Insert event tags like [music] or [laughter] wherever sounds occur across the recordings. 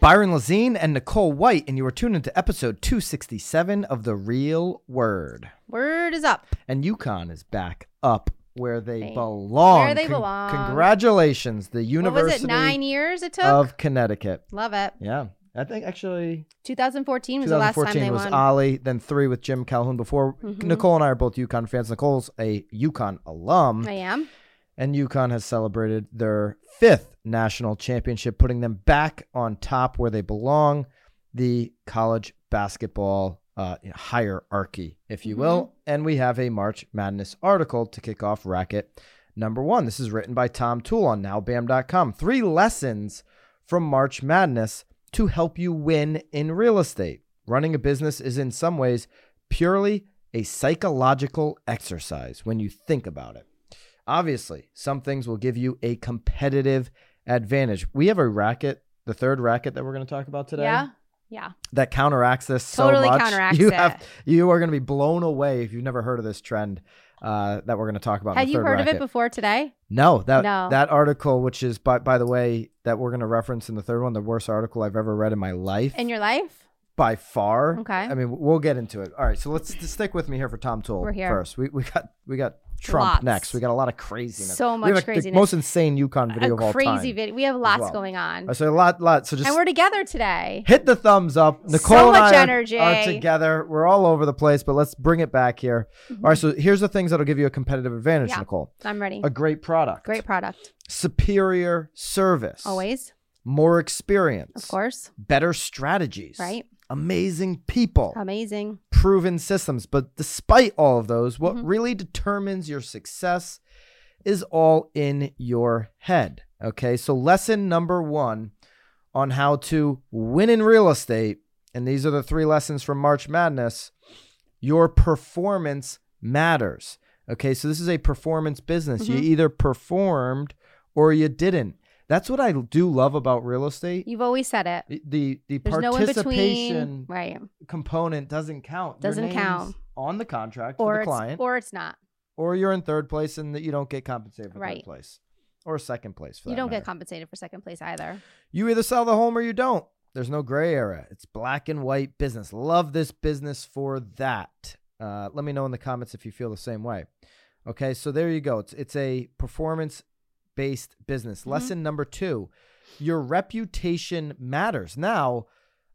Byron Lazine and Nicole White, and you are tuned into episode 267 of The Real Word. Word is up. And UConn is back up where they They- belong. where they belong. Congratulations, the University What was it? Nine years it took. of Connecticut. Love it. Yeah, I think actually 2014 was the last time 2014 they was won. Ollie, then three with Jim Calhoun. Before Mhm. Nicole and I are both UConn fans. Nicole's a UConn alum. I am. And UConn has celebrated their fifth national championship, putting them back on top where they belong, the college basketball uh, hierarchy, if you will. And we have a March Madness article to kick off racket number one. This is written by Tom Toole on nowbam.com. Three lessons from March Madness to help you win in real estate. Running a business is in some ways purely a psychological exercise when you think about it. Obviously, some things will give you a competitive advantage. We have a racket, the third racket that we're going to talk about today, Yeah. Yeah. that counteracts this Totally so much. counteracts you it. You are going to be blown away if you've never heard of this trend uh, that we're going to talk about. Had the you heard of it before today? No, that No. that article, which is by by the way, that we're going to reference in the third one, the worst article I've ever read in my life In your life? By far. Okay. I mean, we'll get into it. All right, so let's stick with me here for Tom Toole We're here. first. We we got we got Trump Lots. next. We got a lot of craziness. So we much have a- craziness. The most insane UConn video A of all crazy time. video. We have lots well. going on. So a lot, lot. So just And we're together today. hit the thumbs up. Nicole so much and I are- energy. Are, together. We're all over the place, but let's bring it back here. Mm-hmm. All right, so here's the things that'll give you a competitive advantage, Yeah. Nicole. I'm ready. A great product, Great product. superior service, Always. more experience, Of course. better strategies, Right. Amazing people, Amazing. proven systems. But despite all of those, what Mhm. really determines your success is all in your head. Okay, so lesson number one on how to win in real estate, and these are the three lessons from March Madness your performance matters. Okay, so this is a performance business. You Mhm. either performed or you didn't. That's what I do love about real estate. You've always said it. The the There's participation between. Right. component doesn't count. Doesn't count. on the contract Or for the client, or it's not. or you're in third place and that you don't get compensated for third place, or second place. For You don't matter. get compensated for second place either. You either sell the home or you don't. There's no gray area. It's black and white business. Love this business for that. Uh, let me know in the comments if you feel the same way. Okay, so there you go. It's it's a performance based business. Mhm. Lesson number two: your reputation matters. Now,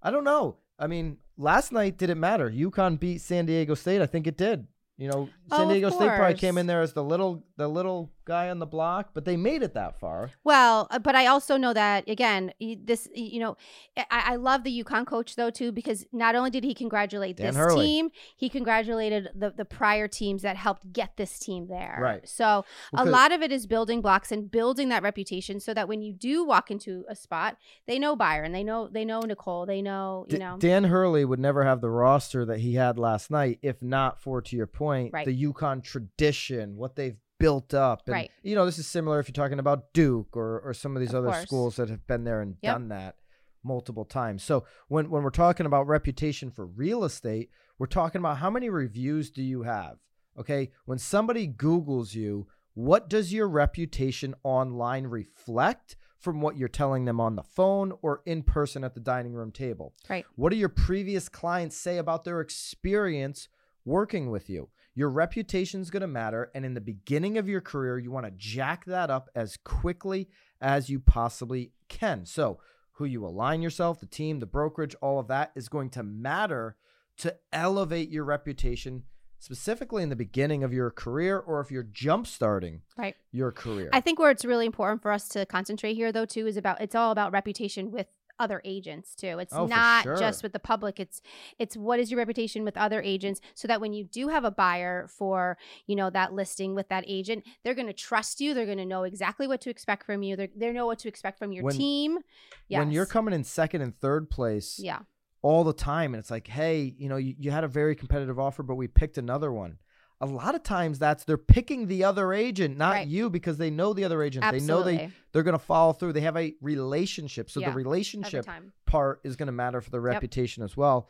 I don't know. I mean, last night did it matter? UConn beat San Diego State. I think it did. You know, Oh, San of Diego State probably came in there as the little the little guy on the block, but they made it that far. Well, uh, but I also know that again, this you know, I, I love the UConn coach though too because not only did he congratulate Dan this Hurley. team, he congratulated the the prior teams that helped get this team there. Right. So a lot of it is building blocks and building that reputation so that when you do walk into a spot, they know Byron, they know they know Nicole, they know you D- know. Dan Hurley would never have the roster that he had last night if not for, to your point, Right. the UConn tradition, what they've built up. And, Right. You know, this is similar if you're talking about Duke or, or some of these Of other course. schools that have been there and Yep. done that multiple times. So when, when we're talking about reputation for real estate, we're talking about how many reviews do you have? Okay. When somebody Googles you, what does your reputation online reflect from what you're telling them on the phone or in person at the dining room table? Right. What do your previous clients say about their experience working with you? Your reputation is going to matter. And in the beginning of your career, you want to jack that up as quickly as you possibly can. So, who you align yourself, the team, the brokerage, all of that is going to matter to elevate your reputation, specifically in the beginning of your career or if you're jump starting Right. your career. I think where it's really important for us to concentrate here, though, too, is about it's all about reputation with other agents too. It's Oh, not sure. just with the public. It's it's what is your reputation with other agents, so that when you do have a buyer for you know that listing with that agent, they're going to trust you. They're going to know exactly what to expect from you. They they know what to expect from your When- team. Yes. When you're coming in second and third place, yeah, all the time and it's like hey you know you, you had a very competitive offer but we picked another one a lot of times that's they're picking the other agent not Right. you because they know the other agent they know they they're going to follow through they have a relationship so Yeah, the relationship part is going to matter for the reputation as well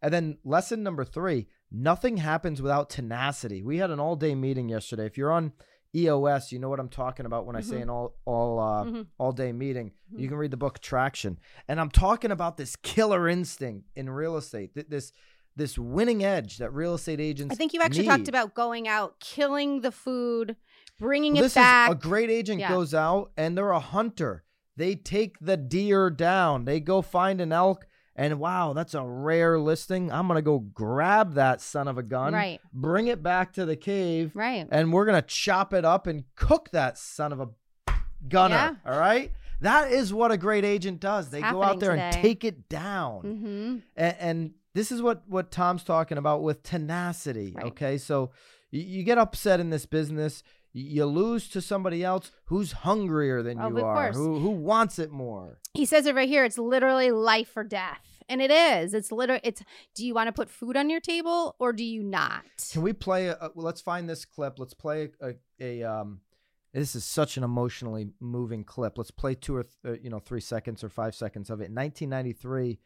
and then lesson number three nothing happens without tenacity we had an all day meeting yesterday if you're on EOS, you know what I'm talking about when I say Mhm. an all all uh, Mhm. all day meeting. You Mhm. can read the book Traction, and I'm talking about this killer instinct in real estate. th- This this winning edge that real estate agents. I think you actually talked about going out, killing the food, bringing Well, it this back. is a great agent Yeah. goes out and they're a hunter. They take the deer down. They go find an elk, and wow, that's a rare listing. I'm gonna go grab that son of a gun, right, bring it back to the cave, right. and we're gonna chop it up and cook that son of a gunner. Yeah. All right, that is what a great agent does. They go out there and take it down, Mm-hmm. and, and this is what what Tom's talking about with tenacity. Right. Okay, so you, you get upset in this business. You lose to somebody else who's hungrier than Oh, you are, course. who who wants it more. He says it right here. It's literally life or death, and it is. It's literally. It's. Do you want to put food on your table or do you not? Can we play? A, a- well, let's find this clip. Let's play a, a, um. This is such an emotionally moving clip. Let's play two or th- uh, you know three seconds or five seconds of it. In 1993,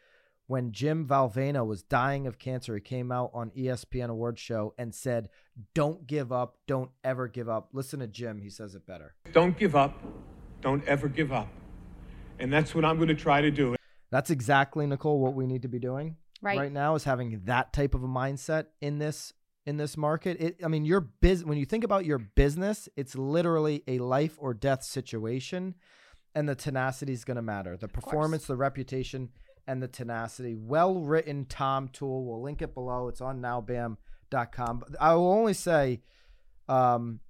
when Jim Valvano was dying of cancer, he came out on ESPN Awards show and said, "Don't give up. Don't ever give up." Listen to Jim. He says it better. Don't give up. Don't ever give up. And that's what I'm going to try to do. That's exactly Nicole what we need to be doing Right. now is having that type of a mindset in this in this market. It I mean your biz when you think about your business, it's literally a life or death situation and the tenacity is going to matter. The performance, the reputation and the tenacity. Well written Tom Toole. We'll link it below. It's on nowbam.com. But I will only say um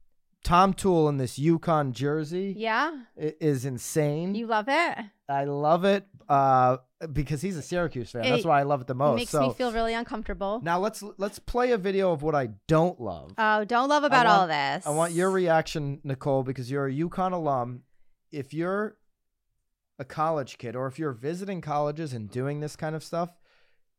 Tom Toole in this UConn jersey Yeah. is insane. You love it. I love it uh, because he's a Syracuse fan. That's why I love it the most. makes so me feel really uncomfortable. now let's let's play a video of what I don't love. Oh, don't love about all this. I want your reaction, Nicole, because you're a UConn alum. If you're a college kid, or if you're visiting colleges and doing this kind of stuff,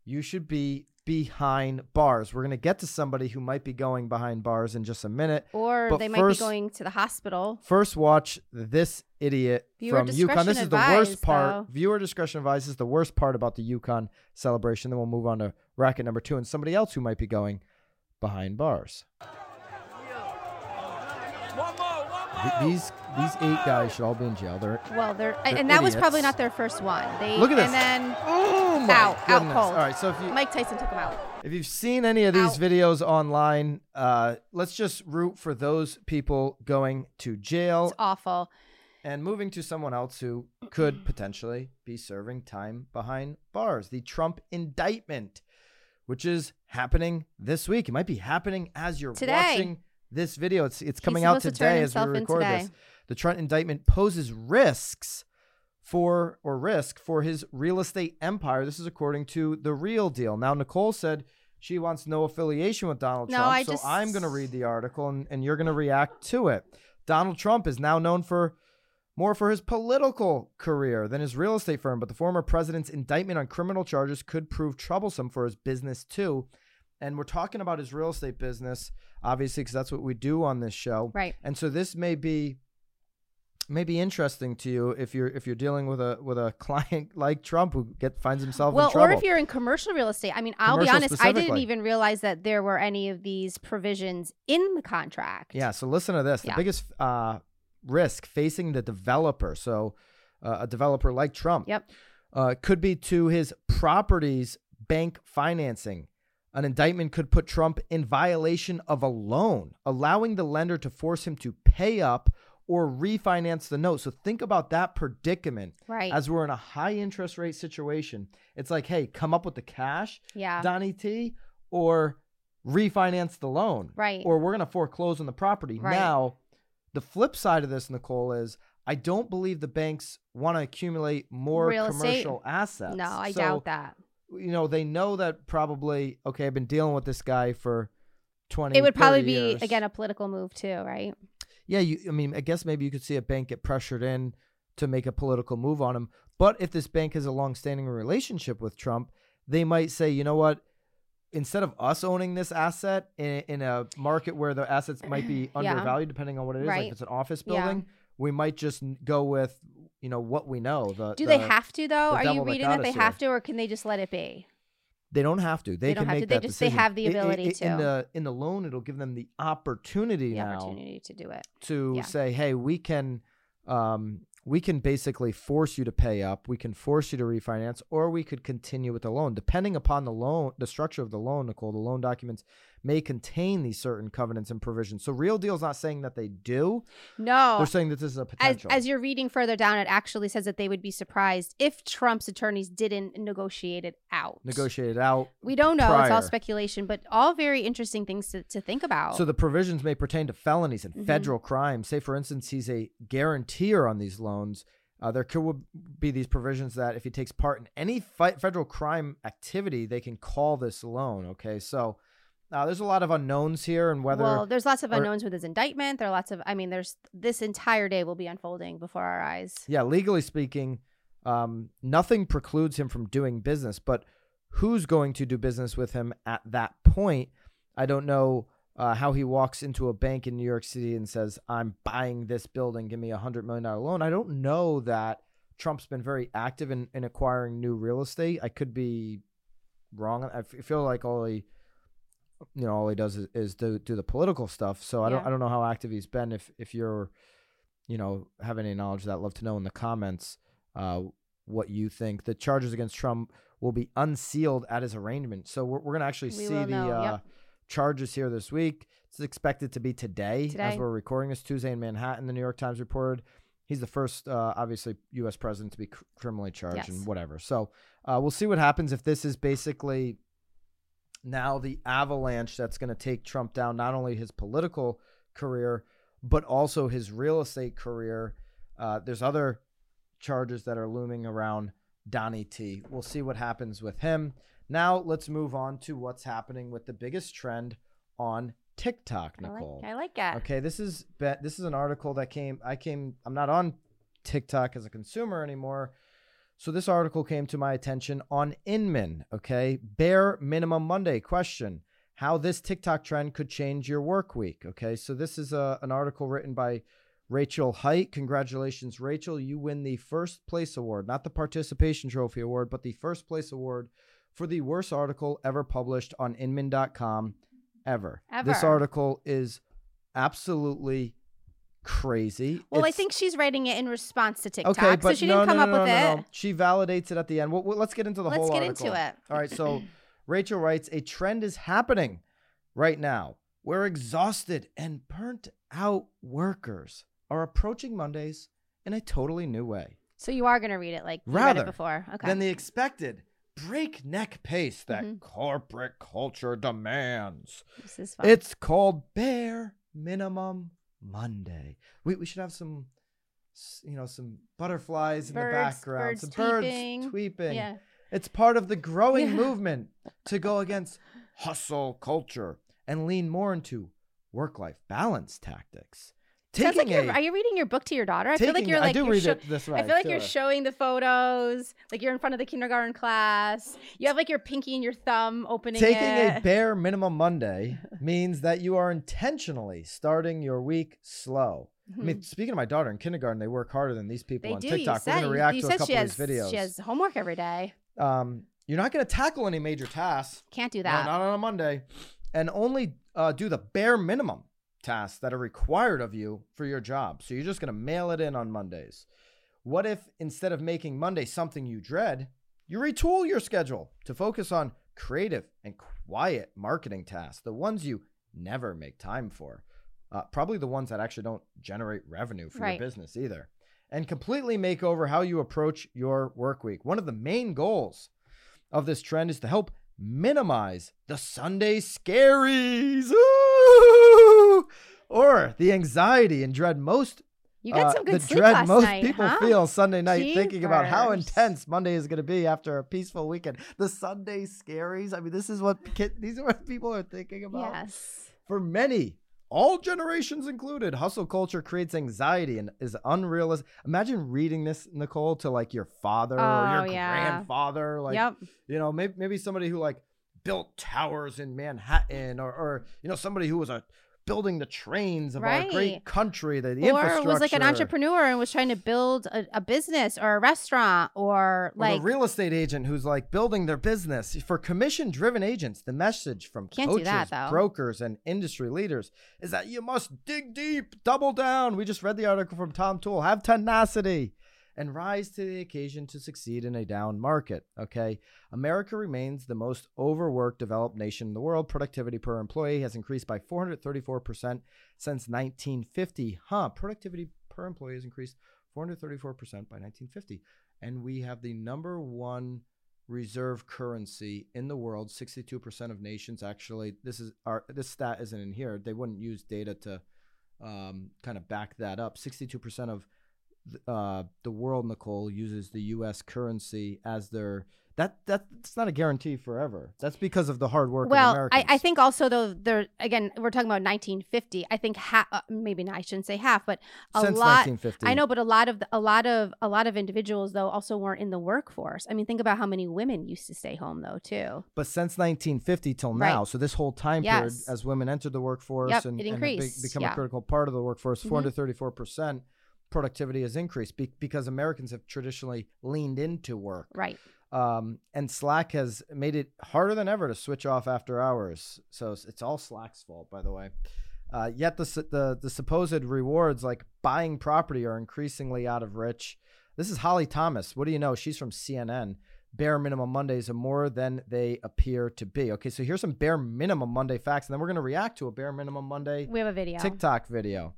you should be behind bars. We're gonna get to somebody who might be going behind bars in just a minute. Or But they might first- be going to the hospital. First, watch this idiot Viewer from UConn. This is the worst part. though. Viewer discretion advised is the worst part about the UConn celebration. Then we'll move on to racket number two and somebody else who might be going behind bars. Th- These these eight guys should all be in jail. They're Well, they're, They're and that was probably not their first one. They Look at this. And then oh my Out, out cold. All right, so if you Mike Tyson took him out. if you've seen any of these Out. videos online, uh, let's just root for those people going to jail It's awful. and moving to someone else who could potentially be serving time behind bars. The Trump indictment, which is happening this week. It might be happening as you're Today. watching this video. It's it's coming out supposed to today as we record this. The Trump indictment poses risks for or risk for his real estate empire. This is according to the Real Deal. Now Nicole said she wants no affiliation with Donald No, Trump, I so just- I'm going to read the article and, and you're going to react to it. Donald Trump is now known for more for his political career than his real estate firm, but the former president's indictment on criminal charges could prove troublesome for his business too. And we're talking about his real estate business, obviously, because that's what we do on this show. Right. And so this may be may be interesting to you if you're if you're dealing with a with a [laughs] client like Trump who get finds himself Well, in trouble. or if you're in commercial real estate. I mean, I'll be honest, I didn't even realize that there were any of these provisions in the contract. Yeah. So listen to this. The Yeah. biggest uh, risk facing the developer, so uh, a developer like Trump, Yep. uh, could be to his properties bank financing. An indictment could put Trump in violation of a loan, allowing the lender to force him to pay up or refinance the note. So think about that predicament Right. as we're in a high interest rate situation. It's like, hey, come up with the cash, yeah. Donnie T, or refinance the loan. Right. Or we're going to foreclose on the property. Right. Now, the flip side of this, Nicole, is I don't believe the banks want to accumulate more Real estate? commercial assets. no, I So, doubt that. You know, they know that probably, okay, I've been dealing with this guy for 20 It would probably be years. again a political move too, right? Yeah, you, I mean, I guess maybe you could see a bank get pressured in to make a political move on him. But if this bank has a long-standing relationship with Trump, they might say, you know what? Instead of us owning this asset in, in a market where the assets might be [clears throat] Yeah. undervalued, depending on what it is, like Right. if it's an office Yeah. building, we might just go with, you know, what we know. The, Do they have to though? Are you reading that they have to, or can they just let it be? They don't have to. They, They can don't have make to. They that just- they have the ability I- In to. the in the loan, it'll give them the opportunity The now opportunity to do it. to Yeah. say, "Hey, we can, um, we can basically force you to pay up. We can force you to refinance, or we could continue with the loan, depending upon the loan, the structure of the loan. Nicole, the loan documents may contain these certain covenants and provisions. So, Real Deal's not saying that they do. No. They're saying that this is a as, potential. as you're reading further down, it actually says that they would be surprised if Trump's attorneys didn't negotiate it out. Negotiate it out. We don't know. It's all speculation, but all very interesting things to, to think about. So the provisions may pertain to felonies and Mhm. federal crimes. Say, for instance, he's a guarantor on these loans. Uh, there could be these provisions that if he takes part in any fi- federal crime activity, they can call this loan. Okay, so uh, there's a lot of unknowns here, and whether well, there's lots of or- unknowns with his indictment. There are lots of, I mean, there's this entire day will be unfolding before our eyes. yeah, legally speaking, um, nothing precludes him from doing business. But who's going to do business with him at that point? I don't know uh, how he walks into a bank in New York City and says, "I'm buying this building. Give me a hundred million dollar loan." I don't know that Trump's been very active in, in acquiring new real estate. I could be wrong. I f- feel like all he, you know, all he does is, is do do the political stuff. So I don't I don't know how active he's been. If if you're, you know, have any knowledge of that, love to know in the comments. Uh, what you think? The charges against Trump will be unsealed at his arraignment. So we're, we're gonna actually We see the know, uh, yep. charges here this week. It's expected to be today, as we're recording this Tuesday in Manhattan. The New York Times reported he's the first, uh, obviously, U.S. president to be cr- criminally charged Yes. and whatever. So uh, we'll see what happens if this is basically now the avalanche that's going to take Trump down, not only his political career, but also his real estate career. Uh, there's other charges that are looming around Donnie T. We'll see what happens with him. Now let's move on to what's happening with the biggest trend on TikTok, I like, Nicole. I like that. Okay, this is this is an article that came. I came. I'm not on TikTok as a consumer anymore, so this article came to my attention on Inman. Okay, bare minimum Monday question: How this TikTok trend could change your work week? Okay, so this is a, an article written by Rachel Height. Congratulations, Rachel! You win the first place award, not the participation trophy award, but the first place award for the worst article ever published on Inman.com ever. This article is absolutely crazy. Well, I think she's writing it in response to TikTok, okay, but so she no, didn't come no, up no, with no, it. She validates it at the end. Well, well, let's get into the Let's whole get article. into it. All right, so [laughs] Rachel writes a trend is happening right now where exhausted and burnt out workers are approaching Mondays in a totally new way. So you are going to read it like you read Rather it before. Okay. Than the expected breakneck pace that Mhm. corporate culture demands. this is fun. It's called Bare Minimum Monday. We, we should have some, you know, some butterflies in the background, birds some tweeping. birds tweeping. yeah. It's part of the growing Yeah. movement [laughs] to go against hustle culture and lean more into work-life balance tactics. Sounds like a, are you reading your book to your daughter? I feel like you're like I do read sho- it this way. I feel like you're showing the photos, like you're in front of the kindergarten class. You have like your pinky and your thumb opening Taking it. a [laughs] bare minimum Monday means that you are intentionally starting your week slow. I mean, speaking of my daughter in kindergarten, they work harder than these people Mm-hmm. they on do. TikTok. You We're said, going to you- react you to a couple she of has, these videos. She has homework every day. um, you're not going to tackle any major tasks. Can't do No, that. not on a Monday, and only uh, do the bare minimum tasks that are required of you for your job. So you're just going to mail it in on Mondays. What if instead of making Monday something you dread, you retool your schedule to focus on creative and quiet marketing tasks, the ones you never make time for? Uh, probably the ones that actually don't generate revenue for Right. your business either. And completely make over how you approach your work week. One of the main goals of this trend is to help minimize the Sunday scaries Ooh! Or the anxiety and dread most You got uh, some good the sleep dread last most night, people huh? feel Sunday night thinking about how intense Monday is going to be after a peaceful weekend. The Sunday scaries. I mean, this is what [laughs] kid, these are what people are thinking about. Yes. For many, all generations included, hustle culture creates anxiety and is unrealistic. Imagine reading this, Nicole, to like your father or Oh, your yeah. grandfather. Like, yep. you know, maybe maybe somebody who like built towers in Manhattan, or or you know somebody who was a building the trains of our great country, the, the or infrastructure. was like an entrepreneur and was trying to build a, a business or a restaurant or Or like the real estate agent who's like building their business for commission driven agents. The message from Can't coaches, that, brokers, and industry leaders is that you must dig deep, double down. We just read the article from Tom Toole. Have tenacity and rise to the occasion to succeed in a down market. Okay. America remains the most overworked developed nation in the world. Productivity per employee has increased by 434% since 1950. Huh. Productivity per employee has increased 434% by 1950 and we have the number one reserve currency in the world 62% of nations actually this is our this stat isn't in here they wouldn't use data to um, kind of back that up 62% of uh, the world nicole uses the us currency as their that that's not a guarantee forever that's because of the hard work of well Americans. I, I think also though there again we're talking about 1950 i think half uh, maybe not, i shouldn't say half but a since lot 1950 i know but a lot of the, a lot of a lot of individuals though also weren't in the workforce i mean think about how many women used to stay home though too but since 1950 till Right. now, so this whole time period, as women entered the workforce Yep, and, and be- become yeah. a critical part of the workforce, Mhm. 434 percent productivity has increased be- because Americans have traditionally leaned into work. right Um, and Slack has made it harder than ever to switch off after hours. So it's, all Slack's fault, by the way. Uh, yet the, the the supposed rewards like buying property are increasingly out of reach. This is Holly Thomas. What do you know? She's from CNN. Bare minimum Mondays are more than they appear to be. Okay, so here's some bare minimum Monday facts, and then we're gonna react to a bare minimum Monday we have a video TikTok video.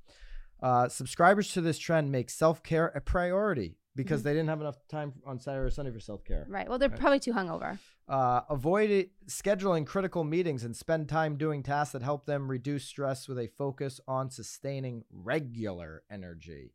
Uh, subscribers to this trend make self care a priority because Mm-hmm. they didn't have enough time on Saturday or Sunday for self care. right well they're probably too hungover Uh, avoid it, scheduling critical meetings and spend time doing tasks that help them reduce stress with a focus on sustaining regular energy.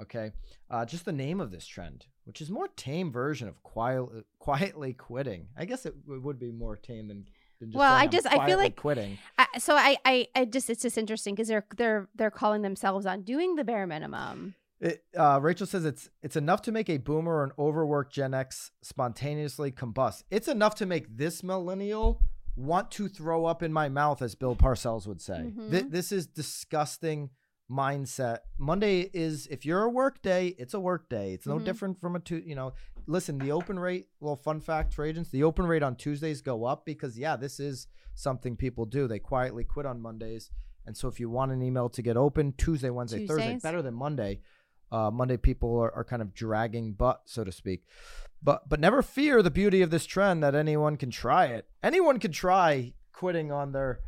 Okay, uh, just the name of this trend, which is more tame version of quiet, quietly quitting. I guess it, w- would be more tame than. Than just Well, I just- I feel like- quitting. I, so I, I i just it's just interesting because they're they're they're calling themselves on doing the bare minimum It, uh, Rachel says it's it's enough to make a boomer or an overworked Gen X spontaneously combust. It's enough to make this millennial want to throw up in my mouth, as Bill Parcells would say. Mhm. Th- this is disgusting mindset. Monday is if you're a work day, it's a work day. It's no Mhm. different from a two. You know, listen. The open rate. Little fun fact for agents: the open rate on Tuesdays go up because yeah, this is something people do. They quietly quit on Mondays. And so, if you want an email to get open Tuesday, Wednesday, Thursday, better than Monday, uh, Monday people are, are kind of dragging butt, so to speak. But but never fear the beauty of this trend that anyone can try it. Anyone can try quitting on their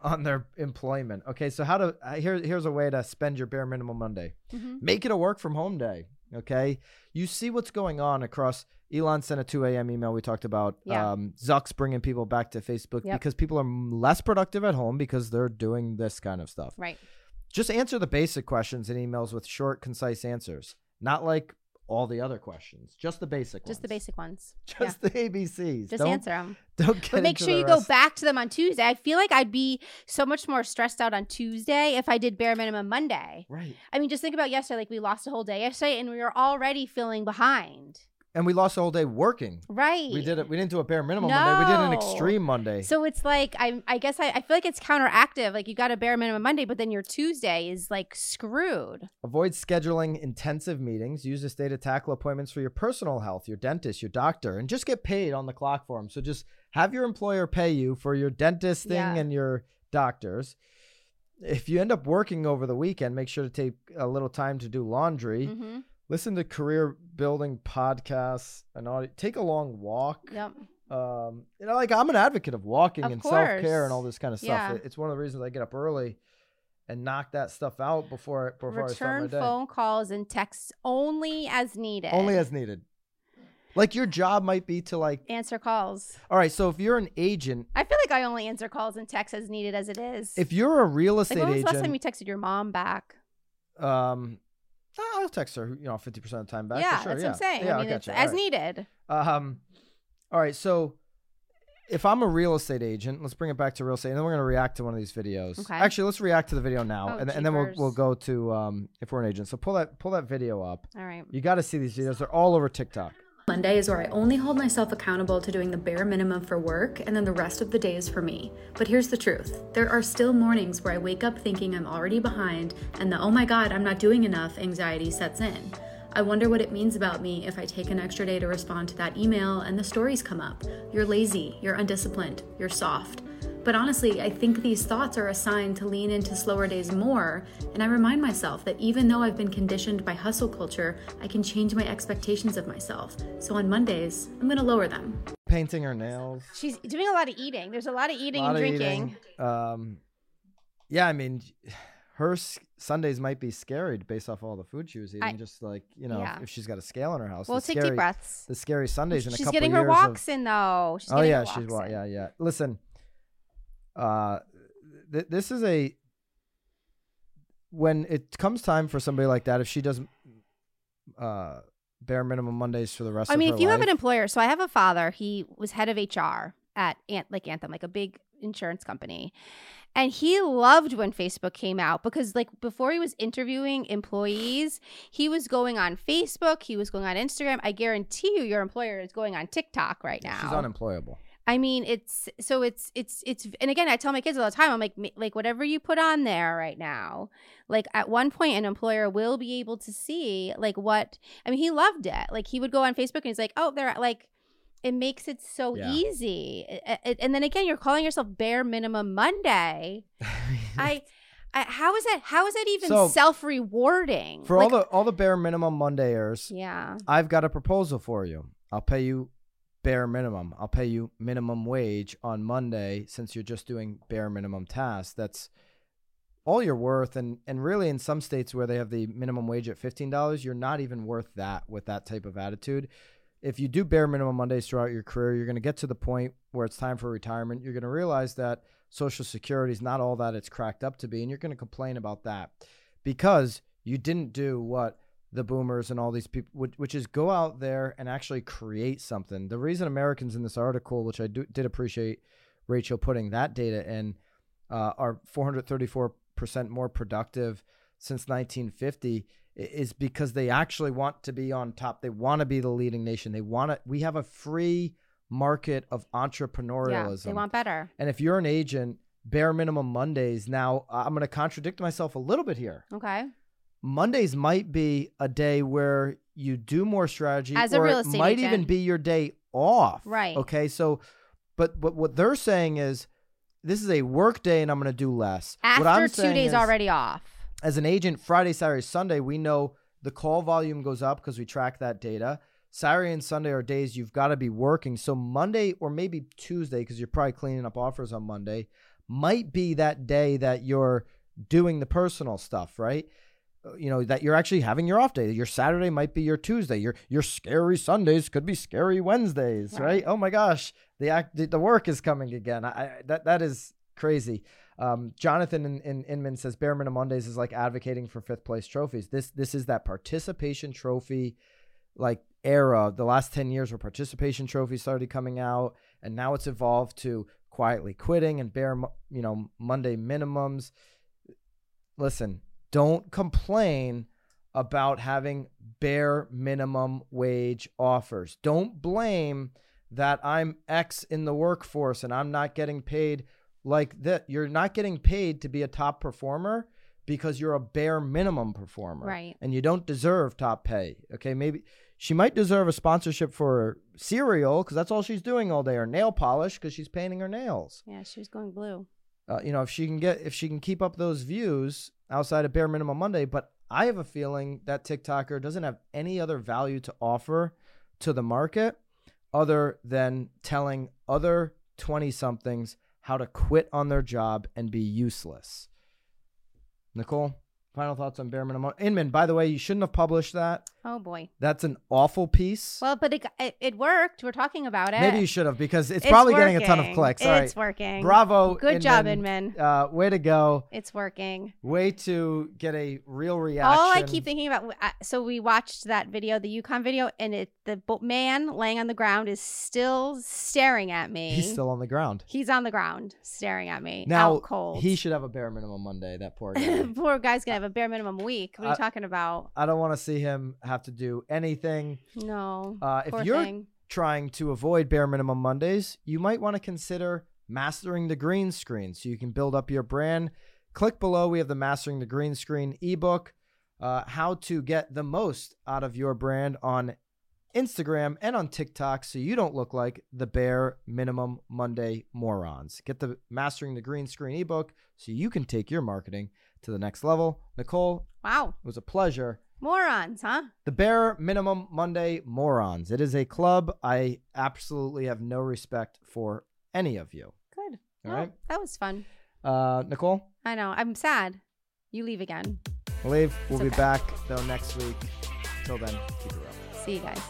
on their employment. Okay, so how to uh, here here's a way to spend your bare minimum Monday. Mhm. Make it a work from home day. Okay, you see what's going on across. Elon sent a 2 a.m. email we talked about. Yeah. Um, Zuck's bringing people back to Facebook Yep. because people are less productive at home because they're doing this kind of stuff right just answer the basic questions in emails with short, concise answers. Not like all the other questions, just the basic ones. just the basic ones [laughs] Just the ABCs. just don't, answer them Don't get but make sure you go back to them on Tuesday. I feel like I'd be so much more stressed out on Tuesday if I did bare minimum Monday. Right. I mean, just think about yesterday. Like we lost a whole day yesterday, and we were already feeling behind. And we lost the whole day working. Right. We did it. We didn't do a bare minimum Monday. We did an extreme Monday. So it's like I, I guess I, I feel like it's counteractive. Like you got a bare minimum Monday, but then your Tuesday is like screwed. Avoid scheduling intensive meetings. Use this day to tackle appointments for your personal health, your dentist, your doctor, and just get paid on the clock for them. So just have your employer pay you for your dentist thing Yeah. and your doctors. If you end up working over the weekend, make sure to take a little time to do laundry. hmm Listen to career building podcasts and audio. Take a long walk. Yep. Um, you know, like I'm an advocate of walking Of and self care and all this kind of stuff. Yeah. It- It's one of the reasons I get up early and knock that stuff out before before I start my Return day. phone calls and texts only as needed. Only as needed. Like your job might be to like. answer calls. All right, so if you're an agent, I feel like I only answer calls and texts as needed as it is. if you're a real like estate when was the last time you texted your mom back? um, I'll text her. You know, fifty percent of the time back. yeah, for sure. that's yeah. what I'm saying. Yeah, I mean, will it's get you. as right. needed. Um, all right, so if I'm a real estate agent, let's bring it back to real estate, and then we're gonna react to one of these videos. Okay. Actually, let's react to the video now, Oh, and, and then we'll we'll go to um if we're an agent. So pull that pull that video up. All right. You got to see these videos; they're all over TikTok. Monday is where I only hold myself accountable to doing the bare minimum for work, and then the rest of the day is for me. But here's the truth there are still mornings where I wake up thinking I'm already behind, and the oh my god, I'm not doing enough anxiety sets in. I wonder what it means about me if I take an extra day to respond to that email and the stories come up. You're lazy, you're undisciplined, you're soft. But honestly, I think these thoughts are a sign to lean into slower days more, and I remind myself that even though I've been conditioned by hustle culture, I can change my expectations of myself. So on Mondays, I'm gonna lower them. Painting her nails. She's doing a lot of eating. There's a lot of eating lot and of drinking. eating. Um, yeah, I mean, her s- Sundays might be scary based off all the food she was eating. I- just like you know, Yeah. if she's got a scale in her house. Well, the take scary, deep breaths. The scary Sundays in a She's getting years her of- walks in though. She's oh getting yeah, her she's walks wa- in. yeah yeah. Listen, uh, th- this is a when it comes time for somebody like that, if she doesn't uh bare minimum Mondays for the rest I mean, if you have an employer, so I have a father. He was head of HR at Ant, like Anthem, like a big insurance company, and he loved when Facebook came out because, like, before he was interviewing employees, he was going on Facebook, he was going on Instagram. I guarantee you, your employer is going on TikTok right now. she's unemployable. I mean, it's so it's it's it's and again, I tell my kids all the time, I'm like, like whatever you put on there right now, like at one point, an employer will be able to see like what. I mean, he loved it. Like he would go on Facebook and he's like, oh, they're like, it makes it so Yeah. easy. And then again, you're calling yourself bare minimum Monday. [laughs] I. I, how is that? How is that even So, self rewarding? for all the all the bare minimum Mondayers, yeah, I've got a proposal for you. I'll pay you bare minimum. I'll pay you minimum wage on Monday since you're just doing bare minimum tasks. That's all you're worth and and really in some states where they have the minimum wage at $15, you're not even worth that with that type of attitude. If you do bare minimum Mondays throughout your career, you're going to get to the point where it's time for retirement. You're going to realize that social security is not all that it's cracked up to be and you're going to complain about that because you didn't do what the boomers and all these people, which, which is go out there and actually create something. The reason Americans in this article, which I do, did appreciate Rachel putting that data in, uh, are 434% more productive since 1950 is because they actually want to be on top. They want to be the leading nation. They want to. We have a free market of yeah, entrepreneurialism. they want better. and if you're an agent, bare minimum Mondays. Now I'm going to contradict myself a little bit here. Okay, Mondays might be a day where you do more strategy, As a or real it estate might even be your day off. Right. Okay. So, but but what they're saying is, this is a work day, and I'm going to do less. what I'm after two days is, already off. As an agent, Friday, Saturday, Sunday, we know the call volume goes up because we track that data. Saturday and Sunday are days you've got to be working. So Monday or maybe Tuesday, because you're probably cleaning up offers on Monday, might be that day that you're doing the personal stuff, right? You know that you're actually having your off day. Your Saturday might be your Tuesday. Your your scary Sundays could be scary Wednesdays, right? Right. Oh my gosh, the act the, work is coming again. I, I that that is crazy. Um, Jonathan in, in Inman says bare minimum Mondays is like advocating for fifth place trophies. This this is that participation trophy like era. The last ten years where participation trophies started coming out, and now it's evolved to quietly quitting and bare you know Monday minimums. Listen, don't complain about having bare minimum wage offers. Don't blame that I'm X in the workforce and I'm not getting paid like that. You're not getting paid to be a top performer because you're a bare minimum performer. Right. And you don't deserve top pay. Okay. Maybe she might deserve a sponsorship for cereal because that's all she's doing all day or nail polish because she's painting her nails. Yeah, she was going blue. Uh, you know, if she can get, if she can keep up those views outside of bare minimum Monday, but I have a feeling that TikToker doesn't have any other value to offer to the market other than telling other 20 somethings how to quit on their job and be useless. Nicole, final thoughts on bare minimum. Inman, by the way, you shouldn't have published that. Oh boy. That's an awful piece. Well, but it, it, it worked. We're talking about it. Maybe you should have because it's, probably getting a ton of clicks. All right. It's working. Bravo. Good job, Inman. Uh, way to go. It's working. Way to get a real reaction. All I keep thinking about. uh, So we watched that video, the UConn video, and it the man laying on the ground is still staring at me. He's still on the ground. He's on the ground staring at me. Now cold. he should have a bare minimum Monday. That poor guy. [laughs] Poor guy's gonna have a bare minimum week. What are you talking about? I don't want to see him have have to do anything. No. Uh, if you're thing. trying to avoid bare minimum Mondays, you might want to consider mastering the green screen so you can build up your brand. Click below. We have the Mastering the Green Screen ebook, uh, how to get the most out of your brand on Instagram and on TikTok so you don't look like the bare minimum Monday morons. Get the Mastering the Green Screen ebook so you can take your marketing to the next level. Nicole, Wow. it was a pleasure. Morons, huh? The Bare Minimum Monday Morons. It is a club. I absolutely have no respect for any of you. Good. All Well, right. That was fun. Uh, Nicole, I know. I'm sad. You leave again. we'll leave. We'll It's be okay. back though next week. Till then, keep it real. See you guys.